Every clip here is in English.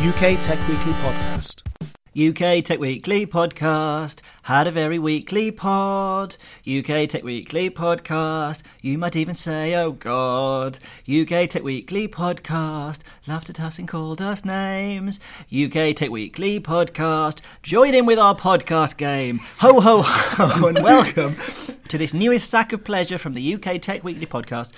UK Tech Weekly Podcast. UK Tech Weekly podcast had a very weekly pod. UK Tech Weekly podcast, you might even say, oh god. UK Tech Weekly podcast laughed at us and called us names. UK Tech Weekly podcast, join in with our podcast game. Ho ho ho, and welcome to this newest sack of pleasure from the UK Tech Weekly podcast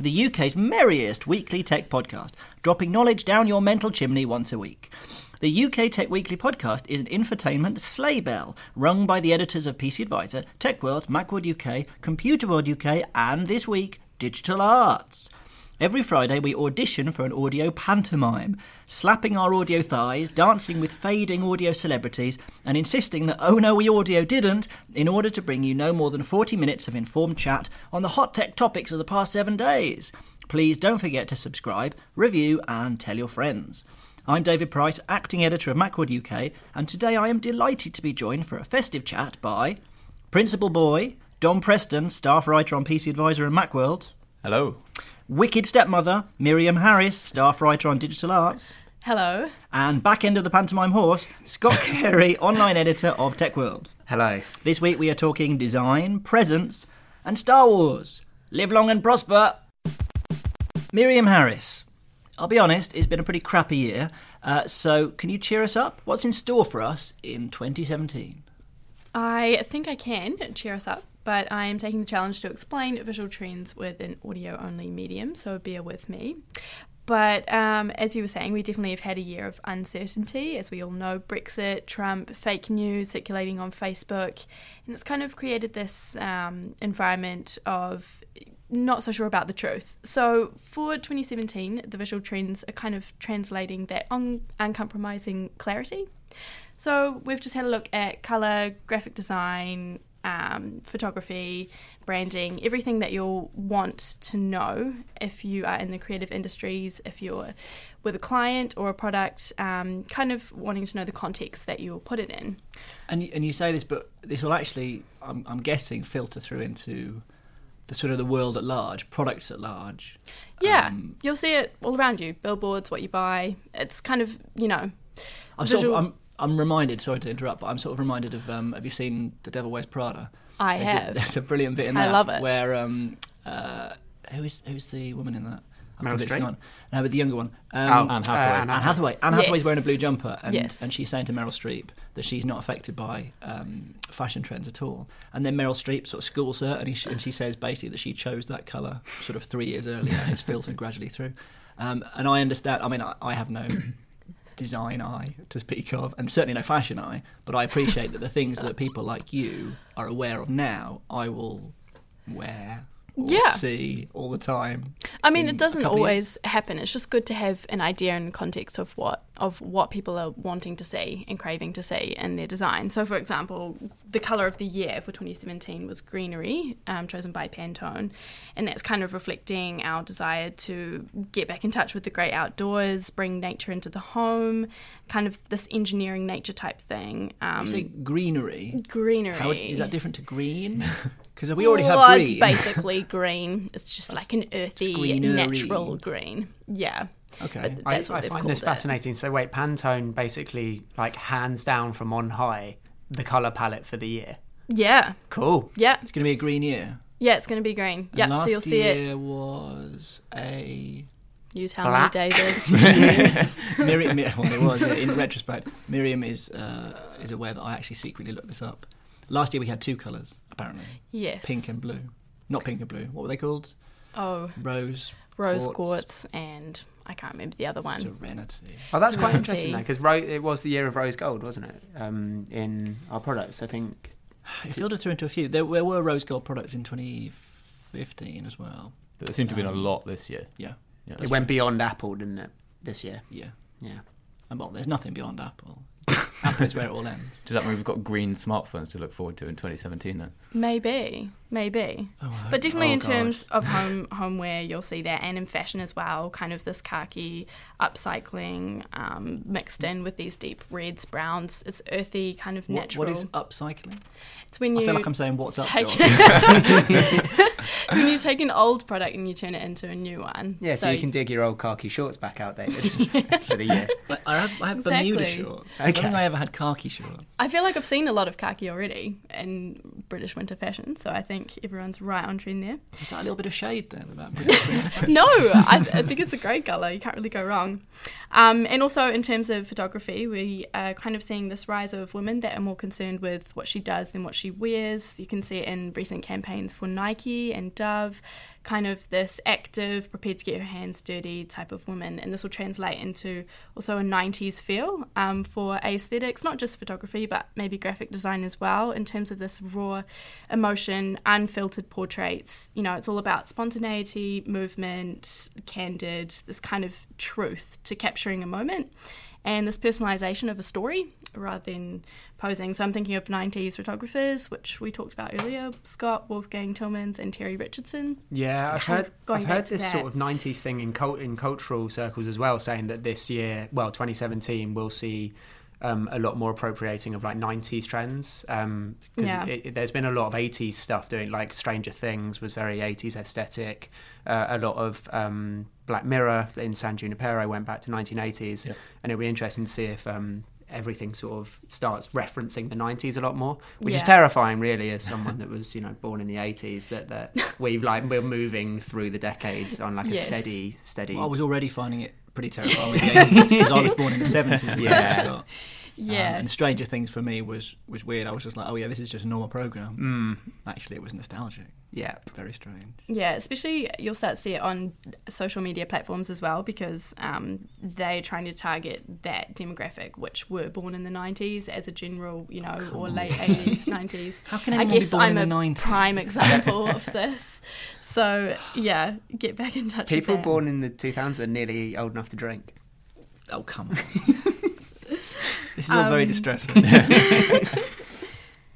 the UK's merriest weekly tech podcast, dropping knowledge down your mental chimney once a week. The UK Tech Weekly podcast is an infotainment sleigh bell rung by the editors of PC Advisor, TechWorld, Macworld UK, Computer World UK, and this week, Digital Arts. Every Friday, we audition for an audio pantomime, slapping our audio thighs, dancing with fading audio celebrities, and insisting that oh no, we audio didn't, in order to bring you no more than 40 minutes of informed chat on the hot tech topics of the past seven days. Please don't forget to subscribe, review, and tell your friends. I'm David Price, acting editor of Macworld UK, and today I am delighted to be joined for a festive chat by Principal Boy, Dom Preston, staff writer on PC Advisor and Macworld. Hello. Wicked Stepmother, Miriam Harris, staff writer on Digital Arts. Hello. And back end of the pantomime horse, Scott Carey, online editor of Tech World. Hello. This week we are talking design, presents, and Star Wars. Live long and prosper. Miriam Harris. I'll be honest, it's been a pretty crappy year. Uh, so, can you cheer us up? What's in store for us in 2017? I think I can cheer us up, but I am taking the challenge to explain visual trends with an audio only medium, so bear with me. But um, as you were saying, we definitely have had a year of uncertainty. As we all know, Brexit, Trump, fake news circulating on Facebook, and it's kind of created this um, environment of not so sure about the truth. So for 2017, the visual trends are kind of translating that un- uncompromising clarity. So we've just had a look at color, graphic design, um, photography, branding, everything that you'll want to know if you are in the creative industries, if you're with a client or a product, um, kind of wanting to know the context that you'll put it in. And you, and you say this, but this will actually, I'm, I'm guessing, filter through into the sort of the world at large, products at large. Yeah, Um, you'll see it all around you. Billboards, what you buy. It's kind of you know. I'm sort of, I'm, I'm reminded. Sorry to interrupt, but I'm sort of reminded of. Um, have you seen The Devil Wears Prada? I There's have. A, there's a brilliant bit in I love it. Where um, uh, who is who's the woman in that? I've Meryl completely Streep? forgotten. No, but the younger one. Oh, Um, Anne Hathaway. uh, Anne Hathaway. Anne Hathaway's wearing a blue jumper, and, Yes. and she's saying to Meryl Streep that she's not affected by um, fashion trends at all. And then Meryl Streep sort of schools her, and, he, and she says basically that she chose that colour sort of three years earlier, and it's filtered gradually through. Um, and I understand. I mean, I, I have no design eye to speak of, and certainly no fashion eye. But I appreciate that the things that people like you are aware of now, I will wear. Yeah. see all the time. I mean, it doesn't always happen. It's just good to have an idea and context of what of what people are wanting to see and craving to see in their design. So, for example, the color of the year for 2017 was greenery, um, chosen by Pantone, and that's kind of reflecting our desire to get back in touch with the great outdoors, bring nature into the home, kind of this engineering nature type thing. Um, You say greenery. greenery. How is that different to green? Because we already well, have green. It's basically green. It's just like an earthy, greenery. natural green. Yeah. Okay. But I, that's what I find called this it. fascinating. So wait, Pantone basically like hands down from on high the color palette for the year. Yeah. Cool. Yeah. It's going to be a green year. Yeah, it's going to be green. Yeah, last so you'll see year it. was a You tell Black. me, David. Miriam, well, it was, yeah, in retrospect, Miriam is uh, is aware that I actually secretly looked this up. Last year we had two colours, apparently, yes. pink and blue. Not pink and blue. What were they called? Oh, Rose. rose quartz, quartz, and I can't remember the other one. Serenity. Oh, that's quite interesting though, because ro- it was the year of rose gold, wasn't it? Um, in our products, I think. It filtered through into a few. There, there were rose gold products in 2015 as well. But there seemed to have been a Um, lot this year. Yeah, Yeah. it went beyond Apple, didn't it? This year. yeah. Yeah. And well, there's nothing beyond Apple. Apple is where it all ends. Does that mean we've got green smartphones to look forward to in 2017 then? Maybe, maybe. Oh, I hope- But definitely oh, in God. terms of home homeware, you'll see that, and in fashion as well. Kind of this khaki upcycling um, mixed in with these deep reds, browns. It's earthy, kind of What- natural. what is upcycling? it's when you I feel like I'm saying what's up. take it's when you take an old product and you turn it into a new one. Yeah, so, you can dig your old khaki shorts back out, David, for the year. Like, I have, I have Bermuda Exactly. shorts. I don't think I ever had khaki shorts. I feel like I've seen a lot of khaki already in British winter fashion, so I think everyone's right on trend there. Is that a little bit of shade then about no, I, I think it's a great colour. You can't really go wrong. Um, and also, in terms of photography, we are kind of seeing this rise of women that are more concerned with what she does than what she wears. You can see it in recent campaigns for Nike and Dove, kind of this active, prepared to get her hands dirty type of woman. And this will translate into also a 90s feel um, for aesthetics, not just photography, but maybe graphic design as well, in terms of this raw emotion, unfiltered portraits. You know, it's all about spontaneity, movement, candid, this kind of truth to capturing a moment. And this personalization of a story rather than posing. So I'm thinking of 90s photographers, which we talked about earlier Scott, Wolfgang Tillmans, and Terry Richardson. Yeah, I've heard, I've heard this that. sort of 90s thing in, cult, in cultural circles as well, saying that this year, well, 2017, we'll see um, a lot more appropriating of like 90s trends. Um 'cause Yeah. there's been a lot of 80s stuff doing, like Stranger Things was very 80s aesthetic. Uh, a lot of um, Black Mirror in San Junipero went back to 1980s. Yep. And it'll be interesting to see if. Um, Everything sort of starts referencing the 90s a lot more, which is terrifying, really, as someone that was, you know, born in the 80s. That that we've like we're moving through the decades on like a steady, steady. Well, I was already finding it pretty terrifying with the 80s because I was born in the 70s. Yeah. Scott. Yeah. Um, and Stranger Things for me was was weird. I was just like, oh yeah, this is just a normal program. Actually, it was nostalgic. Yeah, Very strange. Yeah, especially you'll start to see it on social media platforms as well because um, they're trying to target that demographic, which were born in the 90s as a general, you know, or late 80s, 90s. How can I anyone be guess born I'm in the a 90s? prime example of this. So, yeah, get back in touch people with born in the 2000s are nearly old enough to drink. Oh come on. this is all very Um, distressing.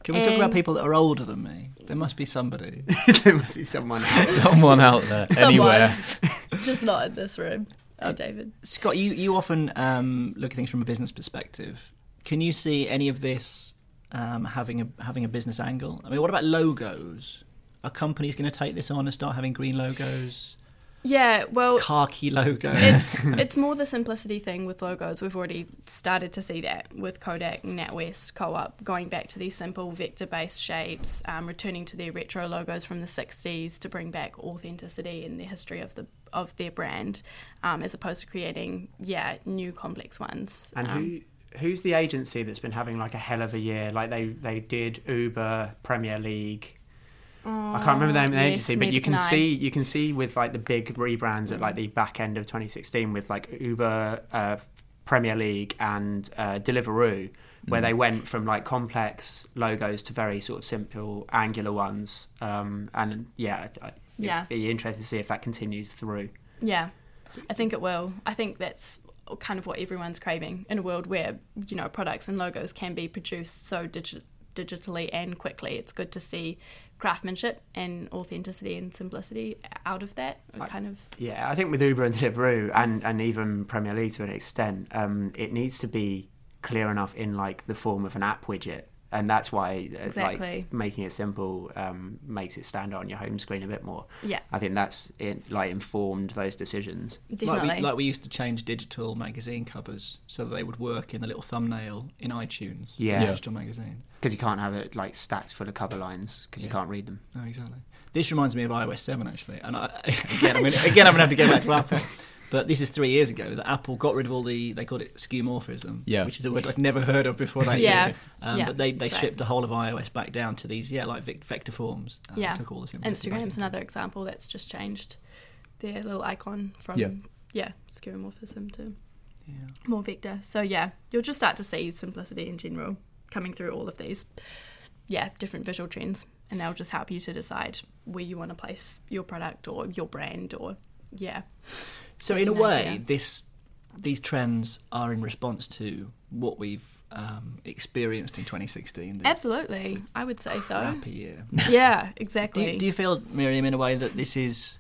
Can we talk about people that are older than me? There must be somebody. there must be someone out. Someone out there, anywhere. Just not in this room. Oh, David. Scott, you, you often um, look at things from a business perspective. Can you see any of this um, having a having a business angle? I mean, what about logos? Are companies going to take this on and start having green logos, Yeah, well, khaki logo. it's it's more the simplicity thing with logos. We've already started to see that with Kodak, NatWest, Co-op, going back to these simple vector-based shapes, um, returning to their retro logos from the '60s to bring back authenticity and the history of the of their brand, um, as opposed to creating yeah new complex ones. And um, who who's the agency that's been having like a hell of a year? Like they they did Uber, Premier League. I can't remember the name of the agency, but you can see you can see with like the big rebrands at like the back end of 2016 with like Uber, uh, Premier League, and uh, Deliveroo, where they went from like complex logos to very sort of simple angular ones. Um, and yeah, I- I- Yeah. it'd be interesting to see if that continues through. Yeah, I think it will. I think that's kind of what everyone's craving in a world where you know products and logos can be produced so digi- digitally and quickly. It's good to see craftsmanship and authenticity and simplicity out of that. kind of Yeah, I think with Uber and Deliveroo and, and even Premier League to an extent, um, it needs to be clear enough in like the form of an app widget, and that's why uh, Exactly. like making it simple um, makes it stand out on your home screen a bit more. Yeah. I think that's it, like informed those decisions. definitely. Like we, like we used to change digital magazine covers so that they would work in the little thumbnail in iTunes. Yeah. Yeah. Digital magazine. Because you can't have it like stacked full of cover lines because you can't read them. No, exactly. This reminds me of iOS 7 actually, and I, again, I'm gonna, again, I'm going to have to go back to Apple. But this is three years ago that Apple got rid of all the they called it skeuomorphism, Yeah. which is a word I'd never heard of before that Yeah. year. Um, Yeah, but they, they that's right. stripped the whole of iOS back down to these yeah like vector forms. Um, yeah. took all the simplicity back Instagram's into it. another example that's just changed their little icon from Yeah. yeah, skeuomorphism to Yeah. more vector. So yeah, you'll just start to see simplicity in general coming through all of these yeah, different visual trends and they'll just help you to decide where you want to place your product or your brand or yeah. So That's in a way, idea. this these trends are in response to what we've um, experienced in 2016. The Absolutely. I would say so. crappy year. Yeah, Do exactly. you, do you feel, Miriam, in a way that this is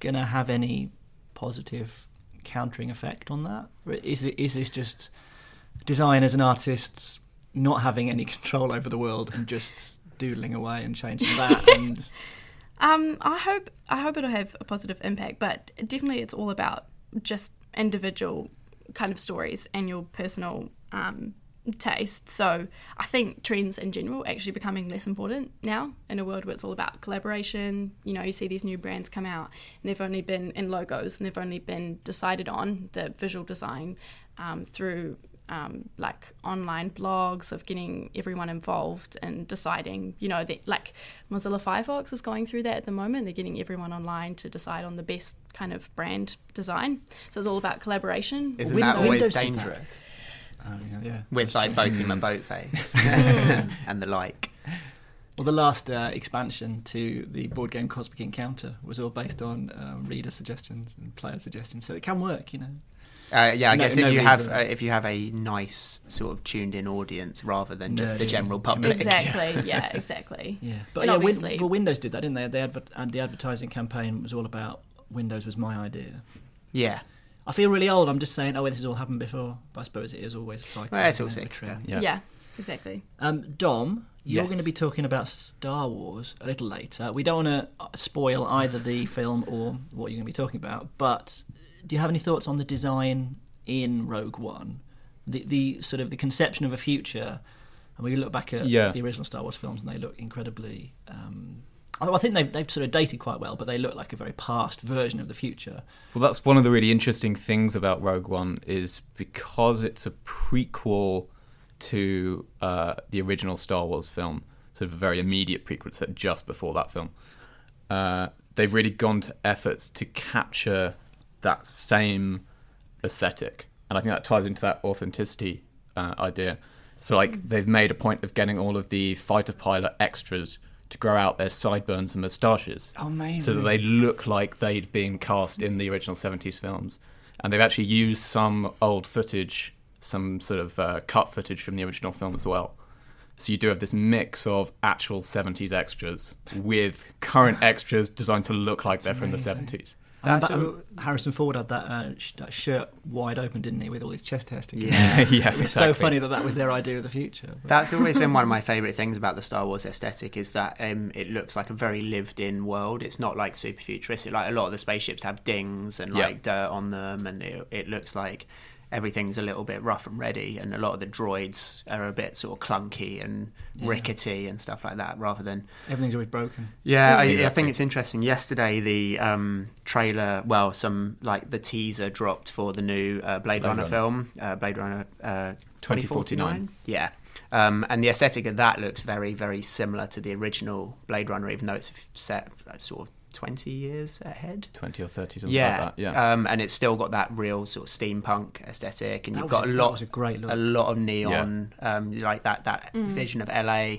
going to have any positive countering effect on that? Or Is it is this just designers and artists not having any control over the world and just doodling away and changing that? and Um, I hope I hope it'll have a positive impact, but definitely it's all about just individual kind of stories and your personal um, taste. So I think trends in general actually becoming less important now in a world where it's all about collaboration. You know, you see these new brands come out and they've only been in logos and they've only been decided on the visual design um, through um, like online blogs of getting everyone involved and deciding, you know, that like Mozilla Firefox is going through that at the moment. They're getting everyone online to decide on the best kind of brand design. So it's all about collaboration. Isn't Win- that always Windows dangerous? oh, yeah, yeah. With like boating my boat face and the like. Well, the last uh, expansion to the board game Cosmic Encounter was all based on um, reader suggestions and player suggestions, so it can work, you know. Uh, yeah, I No- guess no if you have uh, if you have a nice sort of tuned in audience rather than just the Nerdy general public. Exactly. Yeah, exactly. Yeah, but And yeah, Win- obviously- well, Windows did that, didn't they? They adver- and the advertising campaign was all about Windows was my idea. Yeah. I feel really old. I'm just saying, oh, this has all happened before. But I suppose it is always a cycle. Well, it's isn't all sick, with. Yeah. Yeah, exactly. Um, Dom, you're Yes. going to be talking about Star Wars a little later. We don't want to spoil either the film or what you're going to be talking about, but do you have any thoughts on the design in Rogue One? The, the sort of the conception of a future, and we look back at Yeah. the original Star Wars films, and they look incredibly. Um, I think they've, they've sort of dated quite well, but they look like a very past version of the future. Well, that's one of the really interesting things about Rogue One is because it's a prequel to uh, the original Star Wars film, sort of a very immediate prequel set just before that film. Uh, they've really gone to efforts to capture that same aesthetic, and I think that ties into that authenticity uh, idea. So, like, they've made a point of getting all of the fighter pilot extras to grow out their sideburns and moustaches so that they look like they'd been cast in the original 70s films. And they've actually used some old footage, some sort of uh, cut footage from the original film as well. So you do have this mix of actual 70s extras with current extras designed to look like they're from the 70s. And That's that- all- um, Harrison Ford had that, uh, sh- that shirt wide open, didn't he, with all his chest hair sticking? Yeah. yeah, It was exactly. so funny that that was their idea of the future. but- That's always been one of my favourite things about the Star Wars aesthetic is that um, it looks like a very lived-in world. It's not like super futuristic. Like a lot of the spaceships have dings and Yeah. like dirt on them, and it, it looks like everything's a little bit rough and ready. And a lot of the droids are a bit sort of clunky and rickety and stuff like that, rather than Everything's always broken. yeah, I, I think it's interesting. Yesterday, the um, trailer, well, some like the teaser dropped for the new uh, Blade, Blade Runner, Runner. film, uh, Blade Runner uh, 2049. 2049. Yeah. Um, and the aesthetic of that looks very, very similar to the original Blade Runner, even though it's f- set uh, sort of 20 years ahead. 20 or 30, something Yeah, like that. Yeah. Um, and it's still got that real sort of steampunk aesthetic, and That you've got a- a lot, was a great look. a lot of neon, um, like that that vision of LA,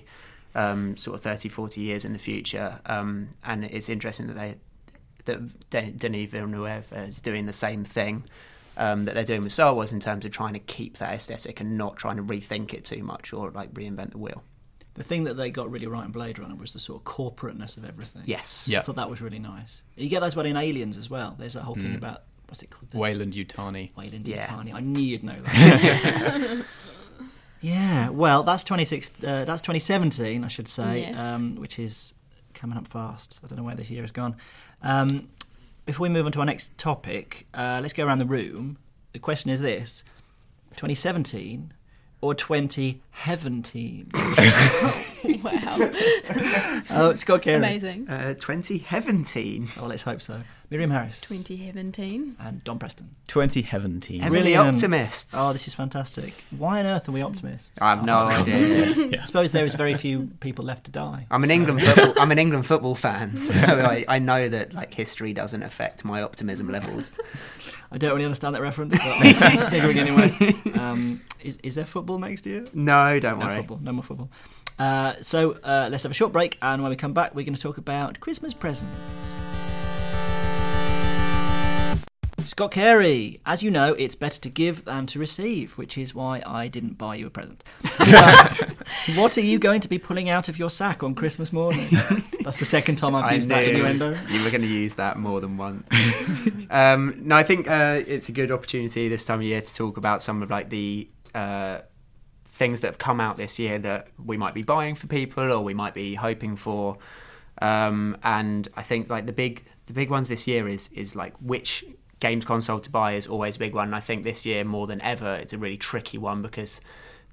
um, sort of 30, 40 years in the future. Um, and it's interesting that they that Denis Villeneuve is doing the same thing. Um, that they're doing with Star Wars in terms of trying to keep that aesthetic and not trying to rethink it too much or like reinvent the wheel. The thing that they got really right in Blade Runner was the sort of corporateness of everything. Yes. Yeah. I thought that was really nice. You get those about in Aliens as well. There's that whole thing about what's it called? The Weyland Yutani. Weyland Yeah. Yutani. I knew you'd know that. yeah. Well, that's 26. Uh, that's 2017, I should say, Yes. um, which is coming up fast. I don't know where this year has gone. Um, before we move on to our next topic, uh, let's go around the room. The question is this: 2017 or 2017? wow. oh, Scott Carey. Amazing. Uh, 2017. Oh, let's hope so. Miriam Harris. 2017. And Dom Preston. 2017. Heavily Brilliant. optimists. Oh, this is fantastic. Why on earth are we optimists? I have no idea. I suppose there is very few people left to die. I'm an England football. I'm an England football fan, so I, I know that like history doesn't affect my optimism levels. I don't really understand that reference, but I'm sniggering anyway. Um, is, is there football next year? No, don't No worry. football. No more football. Uh, so uh, let's have a short break, and when we come back, we're going to talk about Christmas presents. Scott Carey, as you know, it's better to give than to receive, which is why I didn't buy you a present. But what are you going to be pulling out of your sack on Christmas morning? That's the second time I've I used that innuendo. you were going to use that more than once. um, no, I think uh, it's a good opportunity this time of year to talk about some of like the uh, things that have come out this year that we might be buying for people or we might be hoping for. Um, and I think like the big the big ones this year is is like which games console to buy is always a big one. And I think this year more than ever it's a really tricky one because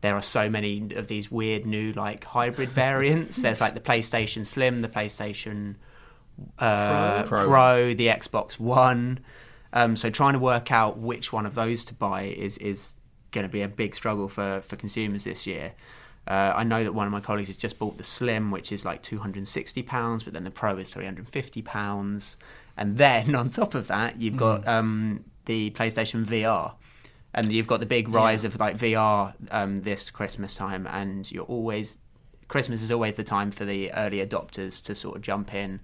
there are so many of these weird new like hybrid variants. There's like the PlayStation Slim, the PlayStation uh, Pro. Pro. the Xbox One. Um, so trying to work out which one of those to buy is is going to be a big struggle for for consumers this year. Uh, I know that one of my colleagues has just bought the Slim, which is like two hundred and sixty pounds, but then the Pro is three hundred and fifty pounds, and then on top of that, you've got um, the PlayStation VR, and you've got the big rise of like VR um, this Christmas time, and you're always Christmas is always the time for the early adopters to sort of jump in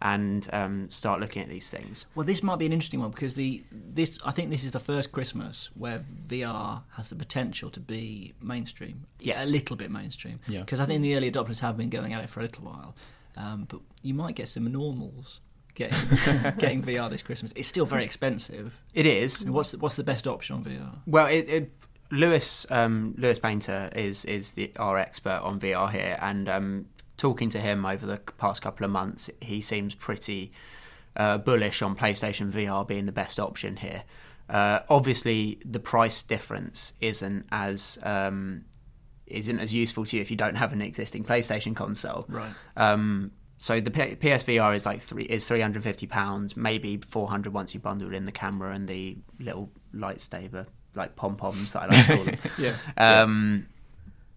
and um, start looking at these things. Well, this might be an interesting one because the this I think this is the first Christmas where VR has the potential to be mainstream. Yes. a little bit mainstream. Yeah. Because I think the early adopters have been going at it for a little while, um, but you might get some normals getting getting VR this Christmas. It's still very expensive. It is. What's what's the best option on VR? Well, it, it, Lewis um, Lewis Painter is is the our expert on VR here, and um, talking to him over the past couple of months, he seems pretty uh, bullish on PlayStation VR being the best option here. Uh, obviously, the price difference isn't as um, isn't as useful to you if you don't have an existing PlayStation console. Right. Um, so the P- PSVR is like three is three hundred fifty pounds, maybe four hundred once you bundle in the camera and the little light lightsaber like pom poms that I like to call them. Yeah. Um,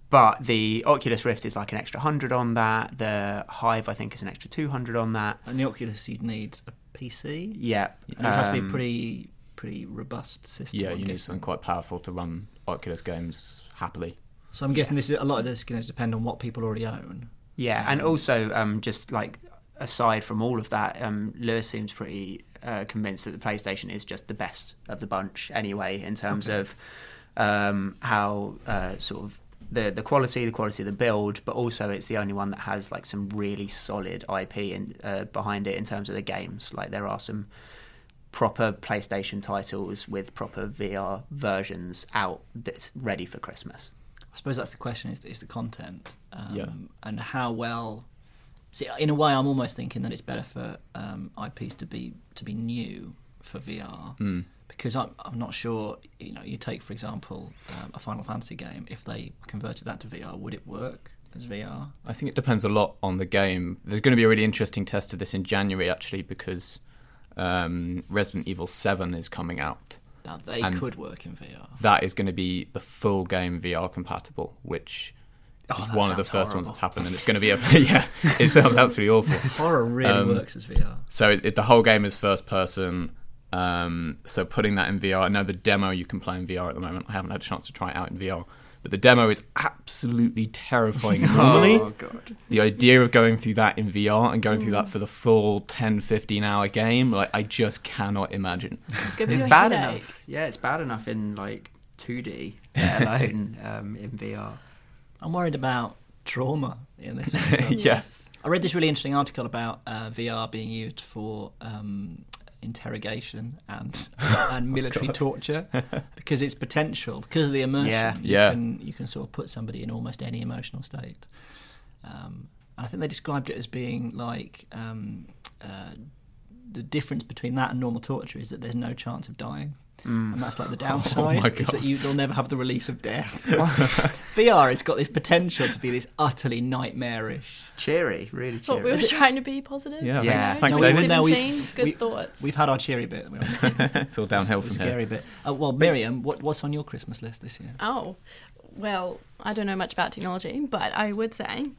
but the Oculus Rift is like an extra hundred on that. The Vive I think is an extra two hundred on that. And the Oculus, you'd need a PC. Yeah, And it has to be a um, pretty pretty robust system. Yeah, you need something quite powerful to run Oculus games happily. So I'm guessing this is, a lot of this is going to depend on what people already own. Yeah, and also um, just like aside from all of that, um, Lewis seems pretty uh, convinced that the PlayStation is just the best of the bunch anyway in terms of um, how uh, sort of the the quality, the quality of the build, but also it's the only one that has like some really solid IP in, uh, behind it in terms of the games. Like there are some proper PlayStation titles with proper VR versions out that's ready for Christmas. I suppose that's the question: is, is the content, um, Yeah. and how well. See, in a way, I'm almost thinking that it's better for um, IPs to be to be new for VR because I'm I'm not sure. You know, you take for example um, a Final Fantasy game. If they converted that to VR, would it work as VR? I think it depends a lot on the game. There's going to be a really interesting test of this in January, actually, because um, Resident Evil 7 is coming out. That they And- could work in VR. That is going to be the full game VR compatible, which Oh, is one of the first ones horrible. that's happened, and it's going to be a yeah. It sounds absolutely awful. Horror really Um, works as VR. So it, the whole game is first person. Um, so putting that in VR, I know the demo you can play in VR at the moment. I haven't had a chance to try it out in VR, but the demo is absolutely terrifying. Normally, Oh god. the idea of going through that in VR and going through that for the full 10, 15 hour game, like I just cannot imagine. Give It's bad headache. enough. Yeah, it's bad enough in like 2D, let alone um, in VR. I'm worried about trauma in this. yes. I read this really interesting article about uh, VR being used for um, interrogation and and military torture because its potential, because of the immersion, Yeah. you Yeah. can you can sort of put somebody in almost any emotional state. Um, and I think they described it as being like um, uh, the difference between that and normal torture is that there's no chance of dying. Mm. And that's like the downside. my is that you, you'll never have the release of death. VR has got this potential to be this utterly nightmarish. Cheery, really cheery. Thought we cheery. were trying to be positive. Yeah, Yeah. thanks, thanks No, even David. we've- good we- thoughts. We've had our cheery bit. It's all downhill the from scary bit. Uh, well, Miriam, what, what's on your Christmas list this year? Oh, well, I don't know much about technology, but I would say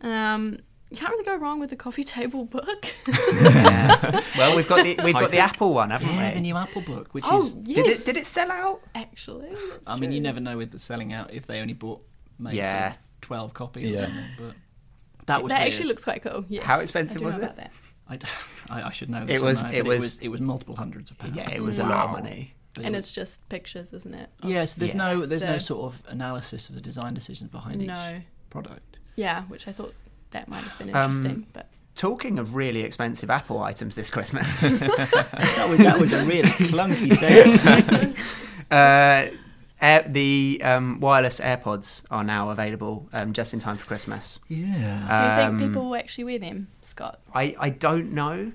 um, you can't really go wrong with a coffee table book. Yeah. well, we've got the we've got the Apple one, haven't Yeah, we? the new Apple book, which oh, is. yes. Did it did it sell out? Actually, that's I mean, you never know with the selling out if they only bought maybe Yeah. twelve copies Yeah. or something. But that was That weird. actually looks quite cool. Yes, How expensive do was it? that. I, I, I should know. It This, was- I know, it but was- It was multiple hundreds of pounds. Yeah, it was a lot of money. But it And was- it's just pictures, isn't it? of- yes. There's Yeah. no there's no The- sort of analysis of the design decisions behind No. each product. Yeah, which I thought that might have been Um, interesting, but Talking of really expensive Apple items this Christmas, That was that was a really clunky sale. uh, air, the um, wireless AirPods are now available um, just in time for Christmas. yeah. do you Um, think people will actually wear them, Scott? I, I don't know.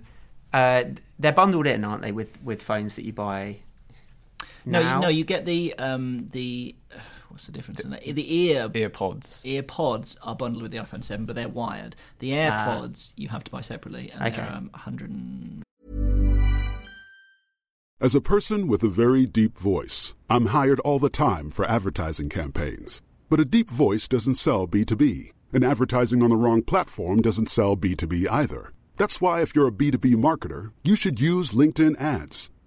Uh, they're bundled in, aren't they, with, with phones that you buy? no, now? you, no, you get the um the what's the difference in that? The ear Earpods. ear pods are bundled with the iPhone 7, but they're wired. The Ah. AirPods you have to buy separately, and Okay. they're um, 100. And... As a person with a very deep voice, I'm hired all the time for advertising campaigns. But a deep voice doesn't sell B2B, and advertising on the wrong platform doesn't sell B2B either. That's why, if you're a B2B marketer, you should use LinkedIn ads.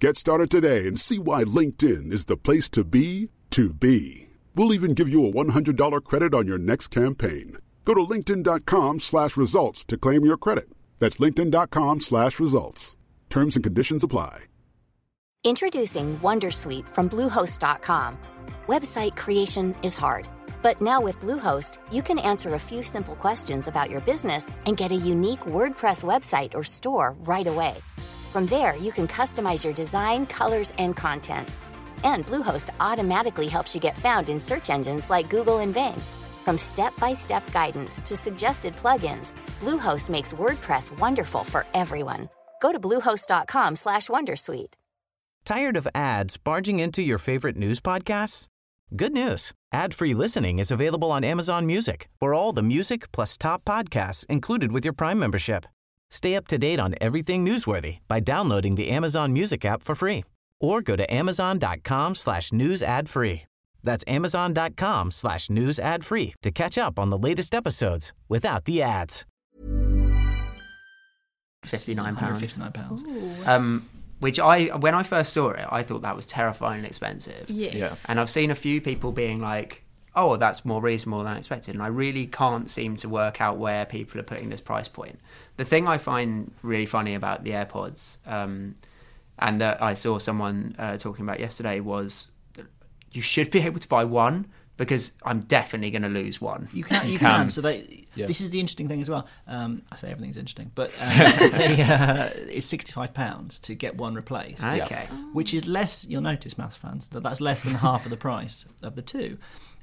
Get started today and see why LinkedIn is the place to be to be. We'll even give you a $100 credit on your next campaign. Go to linkedin.com slash results to claim your credit. That's linkedin.com slash results. Terms and conditions apply. Introducing Wondersuite from Bluehost.com. Website creation is hard, but now with Bluehost, you can answer a few simple questions about your business and get a unique WordPress website or store right away. From there, you can customize your design, colors, and content. And Bluehost automatically helps you get found in search engines like Google and Bing. From step-by-step guidance to suggested plugins, Bluehost makes WordPress wonderful for everyone. Go to bluehost.com/wondersuite. Tired of ads barging into your favorite news podcasts? Good news. Ad-free listening is available on Amazon Music for all the music plus top podcasts included with your Prime membership. Stay up to date on everything newsworthy by downloading the Amazon Music app for free or go to amazon.com slash news ad free. That's amazon.com slash news ad free to catch up on the latest episodes without the ads. Fifty-nine pounds. 159 pounds. Um, which I, when I first saw it, I thought that was terrifyingly expensive. Yes. Yeah. And I've seen a few people being like, "Oh, that's more reasonable than I expected," and I really can't seem to work out where people are putting this price point. The thing I find really funny about the AirPods, um, and that I saw someone uh, talking about yesterday, was you should be able to buy one because I'm definitely going to lose one. You can, you can. can. So they. Yeah. This is the interesting thing as well. Um, I say everything's interesting, but uh, they, uh, it's sixty-five pounds to get one replaced. Okay. Which is less. You'll notice, maths fans, that that's less than half of the price of the two.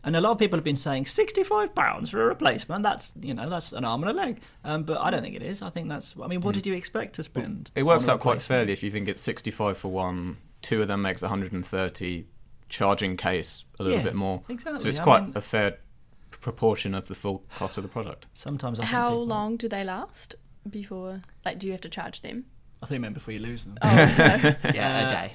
And a lot of people have been saying sixty-five pounds for a replacement. That's you know that's an arm and a leg. Um, but I don't think it is. I think that's. I mean, what did you expect to spend? It works out quite fairly if you think it's 65 for one, two of them makes 130, charging case a little Yeah, bit more. exactly. So it's I quite mean- a fair proportion of the full cost of the product. Sometimes I How people- long do they last before? Like, do you have to charge them? I think you meant before you lose them. Oh, no. Yeah, Uh, a day.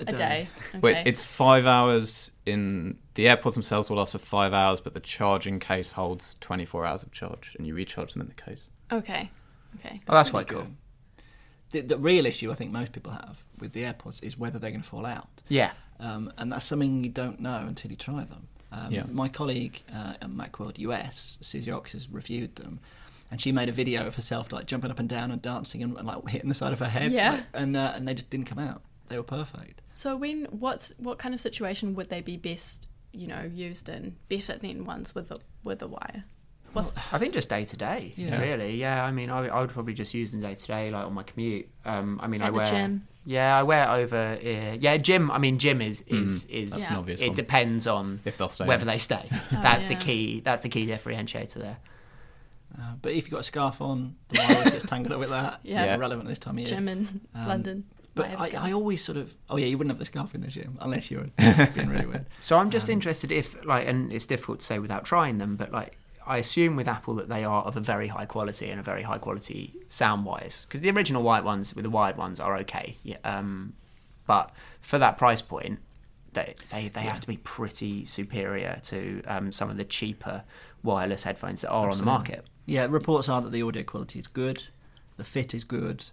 a day. Okay. Wait, it's five hours in the AirPods themselves will last for five hours, but the charging case holds 24 hours of charge, and you recharge them in the case. okay. Okay. Oh, that's quite cool. The, the real issue I think most people have with the AirPods is whether they're going to fall out. Yeah. um, and that's something you don't know until you try them. Um, Yeah. My colleague uh, at Macworld US, Susie Ochs, has reviewed them, and she made a video of herself like jumping up and down and dancing and, and, like hitting the side of her head. Yeah. like, and uh, and they just didn't come out. They were perfect. So when what's what kind of situation would they be best, you know, used in? Better than ones with the with the wire. What's I think just day to day, Yeah. really. Yeah, I mean, I, I would probably just use them day to day, like on my commute. Um, I mean, I At the wear. gym. Yeah, I wear over. ear. yeah, gym. I mean, gym is is is. That's an Yeah. obvious It one. depends on If they'll stay whether in. they stay. that's the key. That's the key differentiator there. Uh, but if you've got a scarf on, the wires gets tangled up with that. Yeah. Yeah, relevant this time of year. gym in Um, London? But might I. I always sort of oh yeah, you wouldn't have the scarf in the gym unless you were being really weird. So I'm just interested if like, and it's difficult to say without trying them, but like. I assume with Apple that they are of a very high quality and a very high quality sound wise because the original white ones with the wired ones are okay, yeah, um, but for that price point, they they, they have to be pretty superior to um, some of the cheaper wireless headphones that are on the market. Yeah, reports are that the audio quality is good, the fit is good.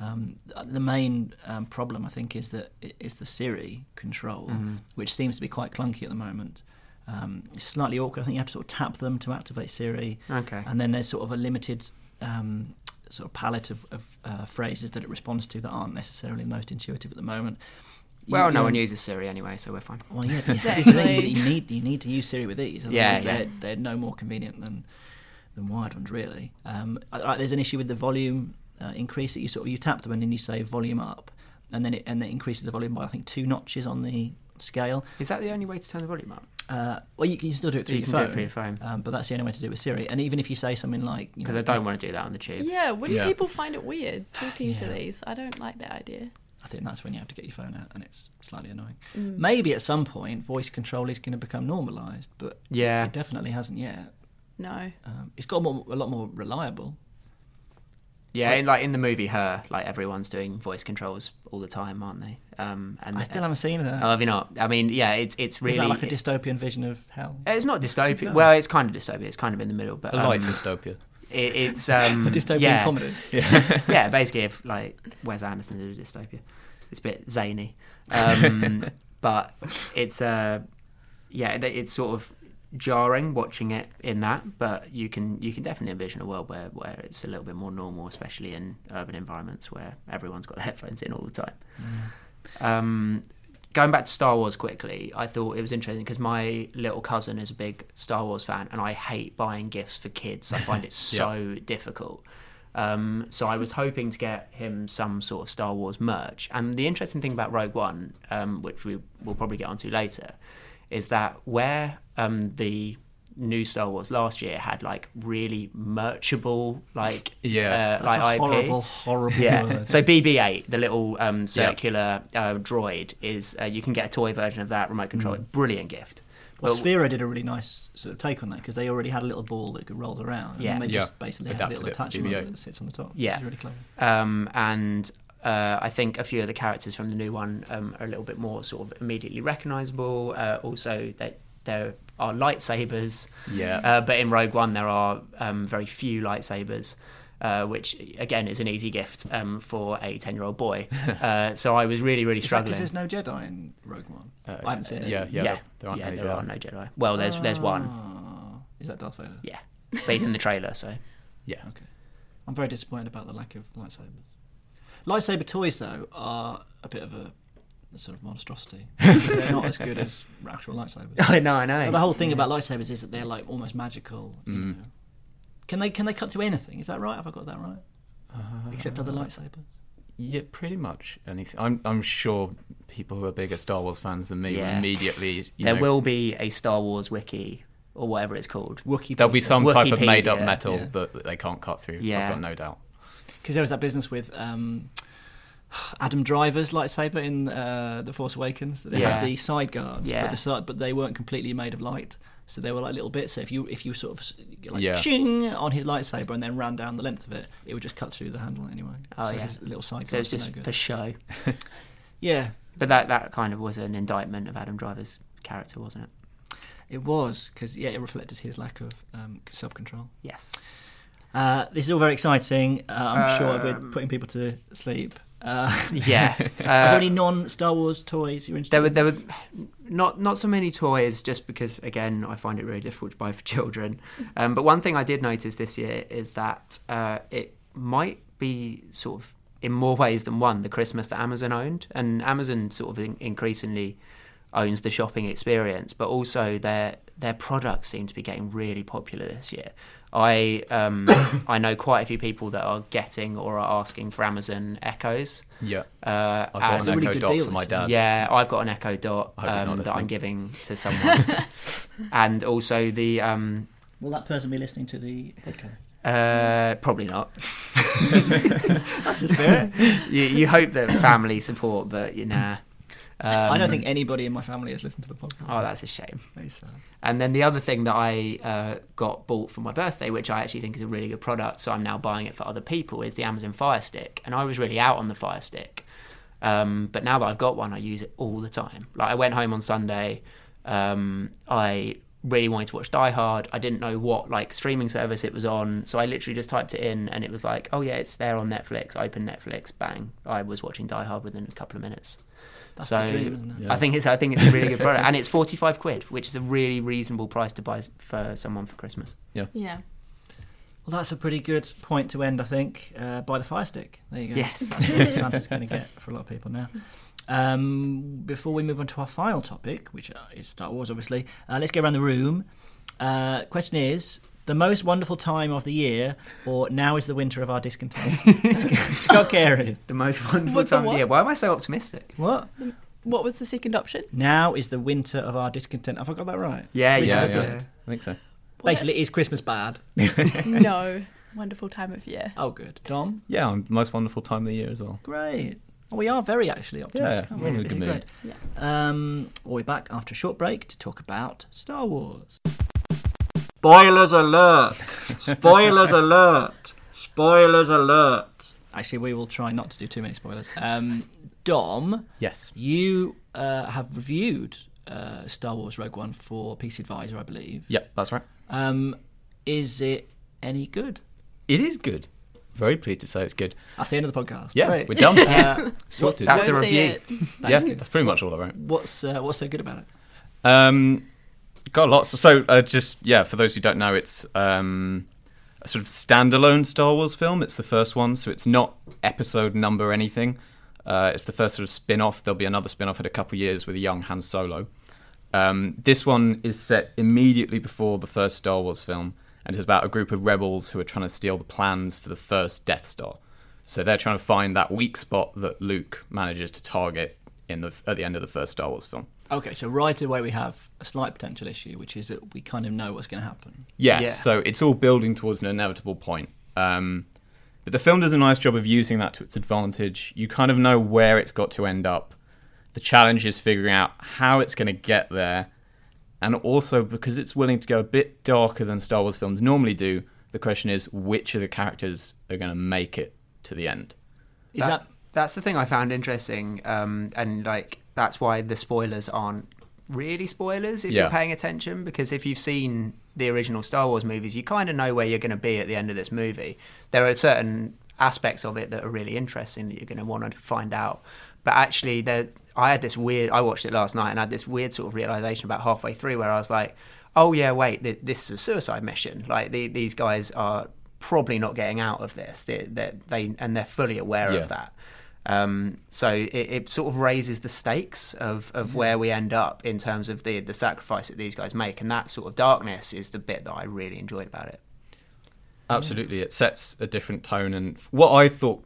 Um, the main um, problem, I think, is that i- is the Siri control, which seems to be quite clunky at the moment. Um, it's slightly awkward. I think you have to sort of tap them to activate Siri, Okay. and then there's sort of a limited um, sort of palette of, of uh, phrases that it responds to that aren't necessarily the most intuitive at the moment. You- Well, no one uses Siri anyway, so we're fine. well, yeah, Exactly. this is the thing, is you need you need to use Siri with these. Otherwise Yeah, they're, they're no more convenient than than wired ones, really. Um, I- I- there's an issue with the volume uh, increase it. you sort of you tap them and then you say volume up, and then it and it increases the volume by I think two notches on the scale. Is that the only way to turn the volume up? Uh, well, you can still do it through You your can do phone. it through your phone. Um, but that's the only way to do it with Siri. And even if you say something like, you Because I don't want to do that on the tube. yeah, wouldn't Yeah. people find it weird talking to these? I don't like that idea. I think that's when you have to get your phone out, and it's slightly annoying. Mm. Maybe at some point, voice control is going to become normalised, but Yeah. it definitely hasn't yet. No. Um, it's got more, a lot more reliable. Yeah, in, like in the movie Her, like everyone's doing voice controls all the time, aren't they? Um, and I still haven't seen that. Oh, have you not? I mean, yeah, it's it's really. Isn't that like a dystopian vision of hell? it's not dystopian. Well, it's kind of dystopian. It's kind of in the middle, but A light um, dystopia. it, it's um, a dystopian yeah, comedy. yeah, basically, if like Wes Anderson did a dystopia, it's a bit zany, um, but it's uh, yeah, it- it's sort of jarring watching it in that. But you can you can definitely envision a world where where it's a little bit more normal, especially in urban environments where everyone's got their headphones in all the time. Um, going back to Star Wars quickly, I thought it was interesting because my little cousin is a big Star Wars fan, and I hate buying gifts for kids. I find it so difficult. Um, so I was hoping to get him some sort of Star Wars merch. And the interesting thing about Rogue One, um, which we will probably get onto later, is that where um, the new Star Wars last year had like really merchable, like Yeah. uh, That's like a IP. horrible, horrible Yeah. word. So BB-8, the little um, circular uh, droid, is uh, you can get a toy version of that remote control. Brilliant gift. Well, But- Sphero did a really nice sort of take on that because they already had a little ball that could roll around. Yeah. And they Yeah. just basically had a little attachment that sits on the top. Yeah. It's really clever. um, and uh, I think a few of the characters from the new one um, are a little bit more sort of immediately recognisable. Uh, also, they, there are lightsabers, Yeah. uh, but in Rogue One there are um, very few lightsabers. Uh, which again is an easy gift um, for a ten-year-old boy. Uh, so I was really, really Is struggling. because there's no Jedi in Rogue One? Uh, I haven't seen it. yeah, yeah, yeah, there- there aren't yeah, any there Jedi. are no Jedi. Well, there's there's one. Ah, is that Darth Vader? Yeah, but he's in the trailer, so Yeah. Okay. I'm very disappointed about the lack of lightsabers. Lightsaber toys, though, are a bit of a, a sort of monstrosity. they're not as good as actual lightsabers. I know, I know. the whole thing about lightsabers is that they're like almost magical. You Mm. know. Can they can they cut through anything? Is that right? Have I got that right? Uh, Except other lightsabers. Yeah, pretty much anything. I'm I'm sure people who are bigger Star Wars fans than me will immediately. You there know, will be a Star Wars wiki or whatever it's called. Wookiee. There'll be some type of made up metal yeah. that, that they can't cut through. Yeah. I've got no doubt. because there was that business with um, Adam Driver's lightsaber in uh, The Force Awakens. They Yeah. had the side guards, Yeah. but the side, but they weren't completely made of light. So they were like little bits. So if you if you sort of like Yeah. ching on his lightsaber and then ran down the length of it, it would just cut through the handle anyway. Oh, so yeah. little side So it's guards just no for show. yeah, But that that kind of was an indictment of Adam Driver's character, wasn't it? it was because yeah, it reflected his lack of um, self control. Yes. Uh, this is all very exciting. Uh, I'm sure we're Um, putting people to sleep. Uh, Yeah. are Uh, there any non-Star Wars toys you're interested there were there were not not so many toys just because again I find it really difficult to buy for children. Um, but one thing I did notice this year is that uh, it might be sort of in more ways than one the Christmas that Amazon owned, and Amazon sort of in- increasingly owns the shopping experience, but also their their products seem to be getting really popular this year. I um, I know quite a few people that are getting or are asking for Amazon Echoes. Yeah. Uh, I've got an really Echo good Dot deal, for my dad. yeah, I've got an Echo Dot I hope he's not um, that I'm giving to someone, and also the um, Will that person be listening to the podcast? uh, probably not. That's the spirit. You, you hope that family support, but you nah. Um, I don't think anybody in my family has listened to the podcast. Oh, that's a shame. Very sad. And then the other thing that I uh, got bought for my birthday, which I actually think is a really good product, so I'm now buying it for other people, is the Amazon Fire Stick. And I was really out on the Fire Stick, um, but now that I've got one, I use it all the time. Like I went home on Sunday, um, I really wanted to watch Die Hard. I didn't know what like streaming service it was on, so I literally just typed it in, and it was like, oh yeah, it's there on Netflix. I opened Netflix, bang! I was watching Die Hard within a couple of minutes. That's so the dream, isn't it? I think it's I think it's a really good product, and it's forty five quid, which is a really reasonable price to buy for someone for Christmas. Yeah. Yeah. Well, that's a pretty good point to end, I think. Uh, buy the Fire Stick. There you go. Yes. That's what Santa's going to get for a lot of people now. Um, before we move on to our final topic, which uh, is Star Wars, obviously, uh, let's go around the room. Uh, question is the most wonderful time of the year, or now is the winter of our discontent? Scott Carey. The most wonderful What the time of what? the year. Why am I so optimistic? What? What was the second option? Now is the winter of our discontent. Have I got that right? Yeah, Which yeah, is the yeah. third? I think so. Well, Basically, is Christmas bad? no. Wonderful time of year. Oh, good. Dom? Yeah, and most wonderful time of the year as well. Great. Well, we are very actually optimistic. Yeah, aren't we're in a This good is mood. great. Um, we'll be back after a short break to talk about Star Wars. Spoilers alert! Spoilers alert! Spoilers alert! Actually, we will try not to do too many spoilers. Um, Dom, Yes. you uh, have reviewed uh, Star Wars Rogue One for PC Advisor, I believe. Yep, that's right. Um, is it any good? It is good. Very pleased to say it's good. That's the end of the podcast. Yeah, Great. we're done. Uh, Sorted. That's the review. it. that's yeah, good. that's pretty much all I wrote. What's uh, what's so good about it? Um, got lots. So, uh, just yeah, for those who don't know, it's um, a sort of standalone Star Wars film. It's the first one, so it's not episode number anything. Uh, it's the first sort of spin-off. There'll be another spin-off in a couple of years with a young Han Solo. Um, this one is set immediately before the first Star Wars film, and it's about a group of rebels who are trying to steal the plans for the first Death Star. So they're trying to find that weak spot that Luke manages to target in the at the end of the first Star Wars film. Okay, so right away we have a slight potential issue, which is that we kind of know what's going to happen. Yeah, Yeah. so it's all building towards an inevitable point. Um, but the film does a nice job of using that to its advantage. You kind of know where it's got to end up. The challenge is figuring out how it's going to get there. And also, because it's willing to go a bit darker than Star Wars films normally do, the question is which of the characters are going to make it to the end. Is that, that's the thing I found interesting, um, and like that's why the spoilers aren't really spoilers if Yeah. you're paying attention. Because if you've seen the original Star Wars movies, you kind of know where you're going to be at the end of this movie. There are certain aspects of it that are really interesting that you're going to want to find out. But actually, there, I had this weird. I watched it last night and I had this weird sort of realization about halfway through where I was like, "Oh yeah, wait, th- this is a suicide mission. Like the, these guys are probably not getting out of this. They, they, they and they're fully aware Yeah. of that." Um, so it, it sort of raises the stakes of, of where we end up in terms of the the sacrifice that these guys make, and that sort of darkness is the bit that I really enjoyed about it. Absolutely, it sets a different tone, and what I thought,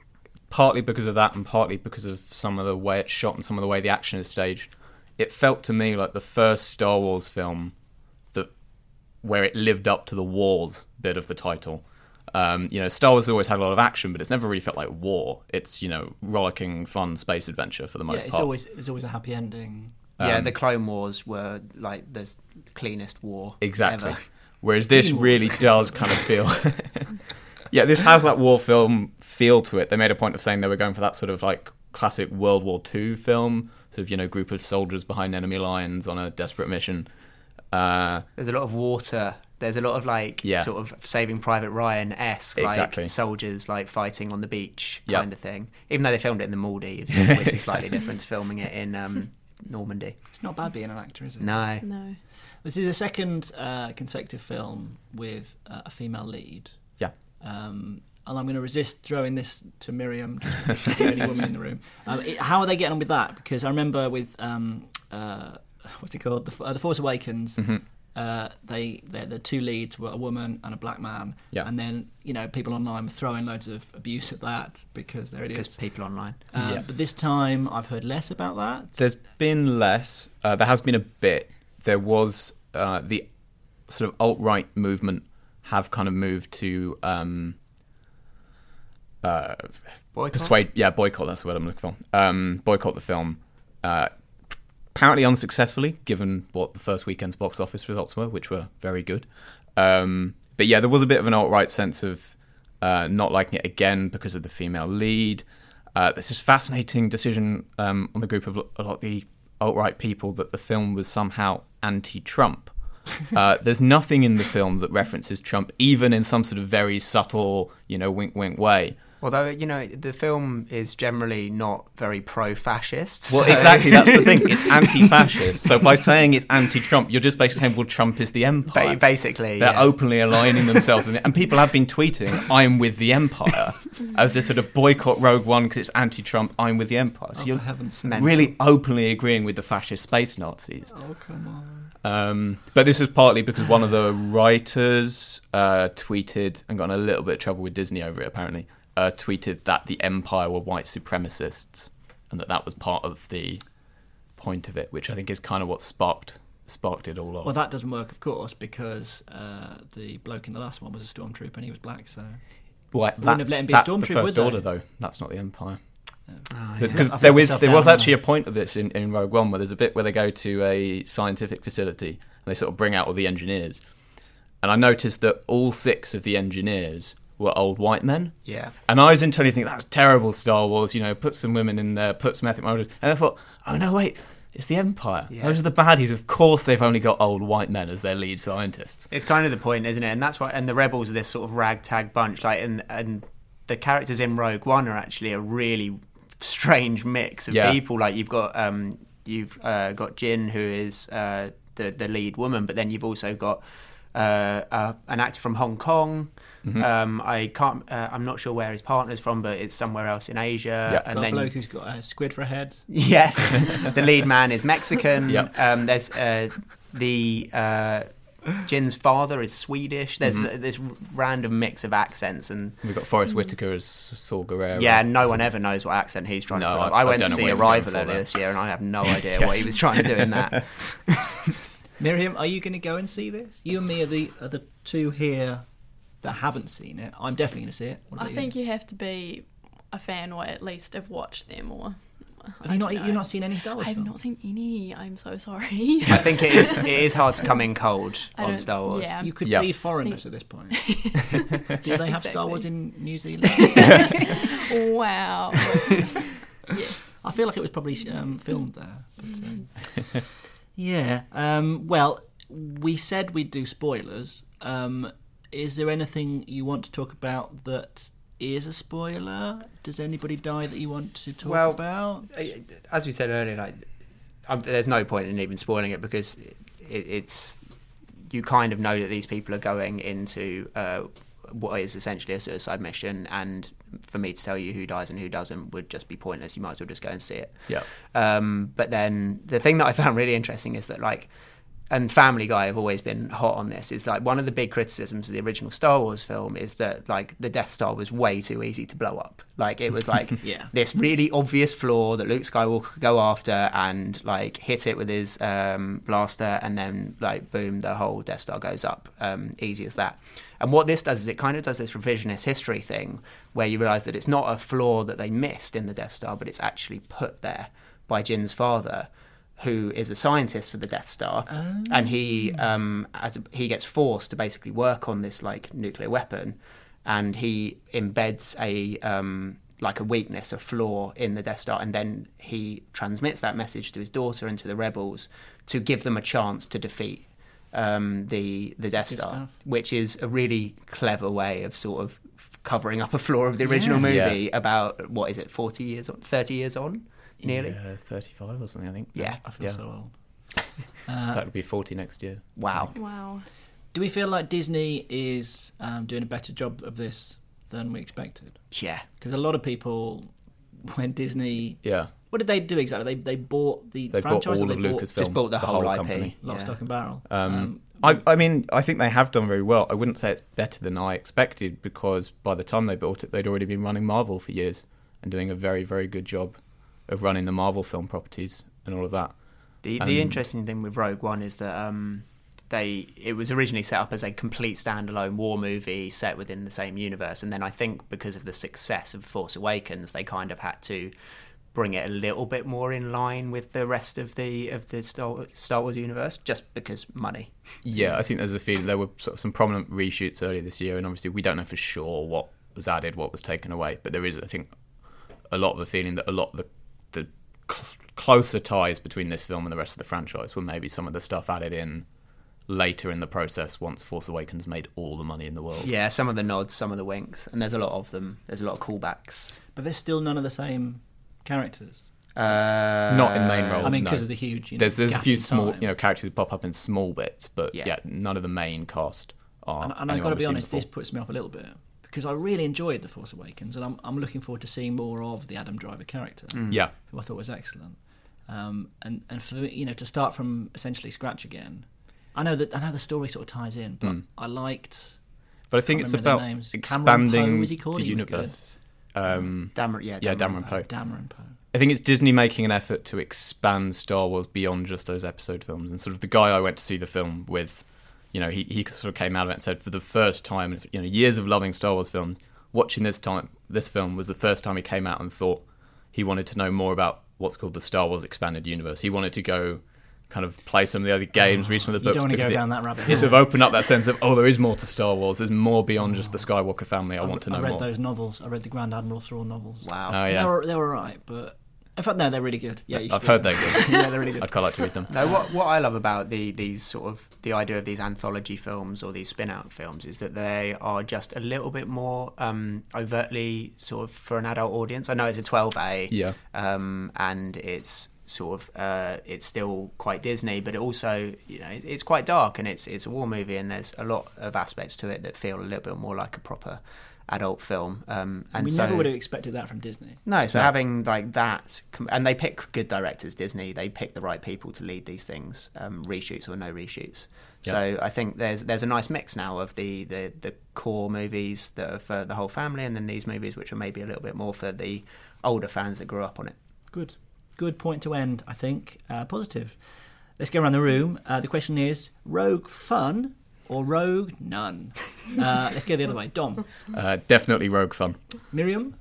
partly because of that, and partly because of some of the way it's shot and some of the way the action is staged, it felt to me like the first Star Wars film that where it lived up to the wars bit of the title. Um, you know, Star Wars always had a lot of action, but it's never really felt like war. It's you know, rollicking, fun space adventure for the yeah, most it's part. always it's always a happy ending. yeah, Um, the Clone Wars were like the cleanest war Exactly. ever. Whereas this Clean Wars. really does kind of feel. yeah, this has that war film feel to it. They made a point of saying they were going for that sort of like classic World War II film, sort of you know group of soldiers behind enemy lines on a desperate mission. Uh, There's a lot of water. There's a lot of like Yeah. sort of Saving Private Ryan esque Exactly. like soldiers like fighting on the beach Yep. kind of thing. Even though they filmed it in the Maldives, which is slightly different to filming it in um, Normandy. It's not bad being an actor, is it? No. No. This is the second uh, consecutive film with uh, a female lead. Yeah. Um, and I'm going to resist throwing this to Miriam, just because she's the only woman in the room. Um, it- how are they getting on with that? Because I remember with um, uh, what's it called, the, uh, the Force Awakens. Mm-hmm. Uh, they they- the two leads were a woman and a black man. Yeah. And then you know people online were throwing loads of abuse at that because they're Because people online. Uh, Yeah. But this time I've heard less about that. There's been less. Uh, there has been a bit. There was uh, the sort of alt right movement have kind of moved to um, uh, Boycott? persuade. Yeah, boycott. That's the word I'm looking for. Um, boycott the film. Apparently unsuccessfully, given what the first weekend's box office results were, which were very good. Um, but yeah, there was a bit of an alt right sense of uh, not liking it again because of the female lead. Uh, this fascinating decision um, on the group of a lot of the alt right people that the film was somehow anti Trump. uh, there's nothing in the film that references Trump, even in some sort of very subtle, you know, wink wink way. Although you know the film is generally not very pro-fascist. Well, so- exactly. That's the thing. It's anti-fascist. So by saying it's anti-Trump, you're just basically saying, "Well, Trump is the empire." Ba- basically, They're yeah. openly aligning themselves with it, and people have been tweeting, "I'm with the empire," as this sort of boycott Rogue One because it's anti-Trump. I'm with the empire. So Oh, you're for heaven's sake. mental. really openly agreeing with the fascist space Nazis. Oh come on. Um, but this was partly because one of the writers uh, tweeted and got in a little bit of trouble with Disney over it. Apparently, uh, tweeted that the Empire were white supremacists, and that that was part of the point of it, which I think is kind of what sparked sparked it all off. Well, that doesn't work, of course, because uh, the bloke in the last one was a stormtrooper and he was black. So Well, wouldn't have let him be a that's the stormtrooper, first order, though. That's not the Empire. Oh, Because I've let there was there down, was actually a point of this in, in Rogue One where there's a bit where they go to a scientific facility and they sort of bring out all the engineers, and I noticed that all six of the engineers were old white men. yeah. And I was internally thinking that's terrible, Star Wars. You know, put some women in there, put some ethnic minorities. And I thought, oh no, wait, it's the Empire. Yeah. Those are the baddies. Of course, they've only got old white men as their lead scientists. It's kind of the point, isn't it? And that's why. And the rebels are this sort of ragtag bunch. Like, and and the characters in Rogue One are actually a really strange mix of Yeah. people. Like, you've got um, you've uh, got Jyn, who is uh, the the lead woman, but then you've also got uh, uh, an actor from Hong Kong. Mm-hmm. Um, I can't. Uh, I'm not sure where his partner's from, but it's somewhere else in Asia. Yeah. And got a bloke who's got a squid for a head. Yes, the lead man is Mexican. Yep. Um, there's uh, the uh, Jyn's father is Swedish. There's Mm-hmm. uh, this random mix of accents, and We've got Forest Whitaker as Saw Gerrera. yeah, no one ever knows what accent he's trying No, to. Put on. I- I, I went don't to see what he was Arrival going earlier this year, and I have no idea what he was trying to do in that. Miriam, are you going to go and see this? You and me are the are the two here that haven't seen it. I'm definitely going to see it. I about think you have to be a fan or at least have watched them or. Have you not? You've not seen any Star Wars? I have films? not seen any. I'm so sorry. I think it is. It is hard to come in cold on Star Wars. yeah. You could Yeah. bleed foreigners at this point. Do they have Star Wars in New Zealand? wow. I feel like it was probably um, filmed there. But, um, yeah. Um, well, we said we'd do spoilers. Um, is there anything you want to talk about that is a spoiler? Does anybody die that you want to talk Well, about? as we said earlier, like um, there's no point in even spoiling it because it, it's you kind of know that these people are going into uh, what is essentially a suicide mission, and for me to tell you who dies and who doesn't would just be pointless. You might as well just go and see it. Yeah. Um, but then the thing that I found really interesting is that like, and Family Guy have always been hot on this. Is like one of the big criticisms of the original Star Wars film is that like the Death Star was way too easy to blow up. Like it was like Yeah. this really obvious flaw that Luke Skywalker could go after and like hit it with his um, blaster, and then like boom, the whole Death Star goes up. Um, easy as that. And what this does is it kind of does this revisionist history thing where you realise that it's not a flaw that they missed in the Death Star, but it's actually put there by Jyn's father, who is a scientist for the Death Star, and he um, as a, he gets forced to basically work on this like nuclear weapon, and he embeds a um, like a weakness, a flaw in the Death Star, and then he transmits that message to his daughter and to the rebels to give them a chance to defeat um, the the Death Good Star, which is a really clever way of sort of covering up a flaw of the original Yeah. movie about what is it, forty years on, thirty years on, nearly. Yeah, 35 or something, I think. Yeah. I feel Yeah. so old. that would be 40 next year. Wow. Wow. Do we feel like Disney is um, doing a better job of this than we expected? Yeah. Because a lot of people, when Disney, Yeah. What did they do exactly? They they bought the They bought franchise. all or of they bought Lucasfilm. Just bought the, whole, IP. company. Lock, yeah. stock, and barrel. Um, I, I mean, I think they have done very well. I wouldn't say it's better than I expected because by the time they built it, they'd already been running Marvel for years and doing a very, very good job of running the Marvel film properties and all of that. The Um, the interesting thing with Rogue One is that um, they it was originally set up as a complete standalone war movie set within the same universe, and then I think because of the success of Force Awakens, they kind of had to bring it a little bit more in line with the rest of the of the Star, Star Wars universe, just because money. Yeah, I think there's a feeling there were sort of some prominent reshoots earlier this year, and obviously we don't know for sure what was added, what was taken away, but there is, I think, a lot of the feeling that a lot of the the cl- closer ties between this film and the rest of the franchise were maybe some of the stuff added in later in the process once Force Awakens made all the money in the world. Yeah, some of the nods, some of the winks, and there's a lot of them. There's a lot of callbacks. but there's still none of the same characters. Uh, Not in main roles. I mean, no. because of the huge. You know, there's there's a few small you know characters who pop up in small bits, but Yeah. yeah, none of the main cast are. And, and I've got to be seen honest, this puts me off a little bit because I really enjoyed The Force Awakens, and I'm, I'm looking forward to seeing more of the Adam Driver character, Yeah, who I thought was excellent. Um, and and for you know to start from essentially scratch again, I know that I know the story sort of ties in, but I liked. but I think Can't it's about names. Expanding Poe, was he called? the He was universe. Um, Dameron, yeah, yeah, Dameron Poe. Dameron Poe. I think it's Disney making an effort to expand Star Wars beyond just those episode films. And sort of the guy I went to see the film with, you know, he, he sort of came out of it and said, for the first time, you know, years of loving Star Wars films, watching this time, this film was the first time he came out and thought he wanted to know more about what's called the Star Wars expanded universe. He wanted to go kind of play some of the other games, read some of the You books. don't want to go because it- down that rabbit It hole. sort of opened up that sense of, oh, there is more to Star Wars. There's more beyond just the Skywalker family. I, want to know more. I read more. those novels. I read the Grand Admiral Thrawn novels. Wow. Oh, They yeah. were they were right, but in fact, no, they're really good. Yeah, you I've heard read they're good. yeah, they're really good. I'd quite like to read them. No, what what I love about the these sort of the idea of these anthology films or these spin out films is that they are just a little bit more um, overtly sort of for an adult audience. I know it's a twelve A, Yeah. um, and it's sort of uh, it's still quite Disney, but it also you know it- it's quite dark and it's it's a war movie and there's a lot of aspects to it that feel a little bit more like a proper adult film. Um, and we so, never would have expected that from Disney. no, so having like that, and they pick good directors. Disney, they pick the right people to lead these things, um, reshoots or no reshoots. So I think there's there's a nice mix now of the, the the core movies that are for the whole family, and then these movies which are maybe a little bit more for the older fans that grew up on it. Good. Good point to end, I think. Uh, positive. Let's go around the room. Uh, the question is Rogue fun or Rogue none? Uh, let's go the other way. Dom. Uh, definitely Rogue Fun. Miriam?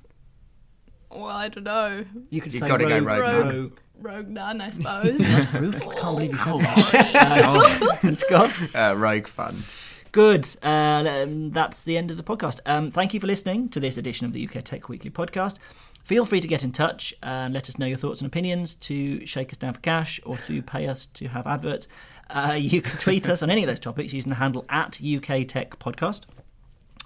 Well, I don't know. You could You've say gotta go Rogue. Rogue None. Rogue. Rogue None, I suppose. Brutal. I can't believe you said that. Uh, Scott? Uh, Rogue fun. Good. Uh, um, that's the end of the podcast. Um, thank you for listening to this edition of the UK Tech Weekly podcast. Feel free to get in touch and let us know your thoughts and opinions to shake us down for cash or to pay us to have adverts. Uh, you can tweet us on any of those topics using the handle at UK Tech Podcast.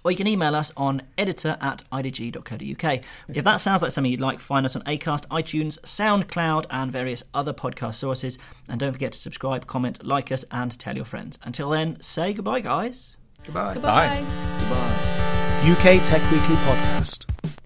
Or you can email us on editor at idg.co.uk. If that sounds like something you'd like, find us on Acast, iTunes, SoundCloud, and various other podcast sources. And don't forget to subscribe, comment, like us, and tell your friends. Until then, say goodbye, guys. Goodbye. Goodbye. UK Tech Weekly Podcast.